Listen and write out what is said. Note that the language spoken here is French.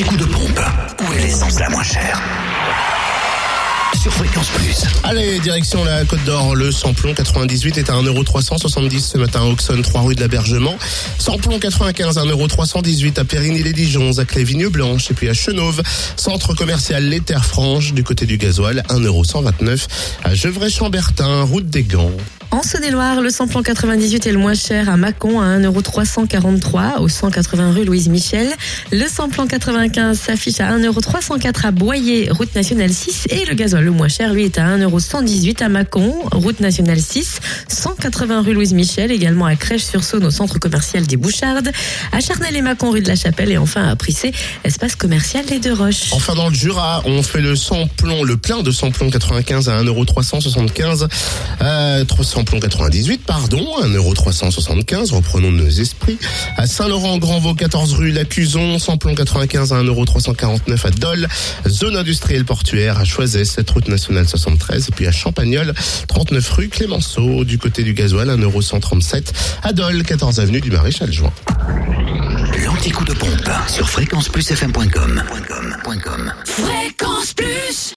L'anti-coup de pompe. Où est l'essence la moins chère? Sur Fréquence Plus. Allez, direction la Côte d'Or. Le samplon 98 est à 1,370€ ce matin à Auxonne, 3 rue de l'Abergement. Samplon 95 à 1,318€ à Périgny-les-Dijon, à Clé-Vigne-Blanche et puis à Chenauve. Centre commercial Les Terres Franches du côté du gasoil, 1,129€ à Gevrey-Chambertin, route des Gants. En Saône-et-Loire, le samplon 98 est le moins cher à Mâcon à 1,343€ au 180 rue Louise Michel. Le samplon 95 s'affiche à 1,304€ à Boyer, route nationale 6 et le gasoil le moins cher lui est à 1,118€ à Mâcon, route nationale 6, 180 rue Louise Michel, également à Crèche-sur-Saône au centre commercial des Bouchardes, à Charnel et Mâcon rue de la Chapelle et enfin à Prissé, espace commercial Les Deux Roches. Enfin dans le Jura, on fait le samplon, le plein de samplon 95 à 1,375€, euh, samplon 98, pardon, 1,375€, reprenons nos esprits. À Saint-Laurent-Grand-Vaux, 14 rue Lacuzon, samplon 95 à 1,349€ à Dole, zone industrielle portuaire à Choiset, cette route nationale 73, et puis à Champagnol, 39 rue Clémenceau, du côté du gasoil, 1,137€ à Dole, 14 avenue du Maréchal Juin. L'anti-coup de pompe sur. Fréquence Plus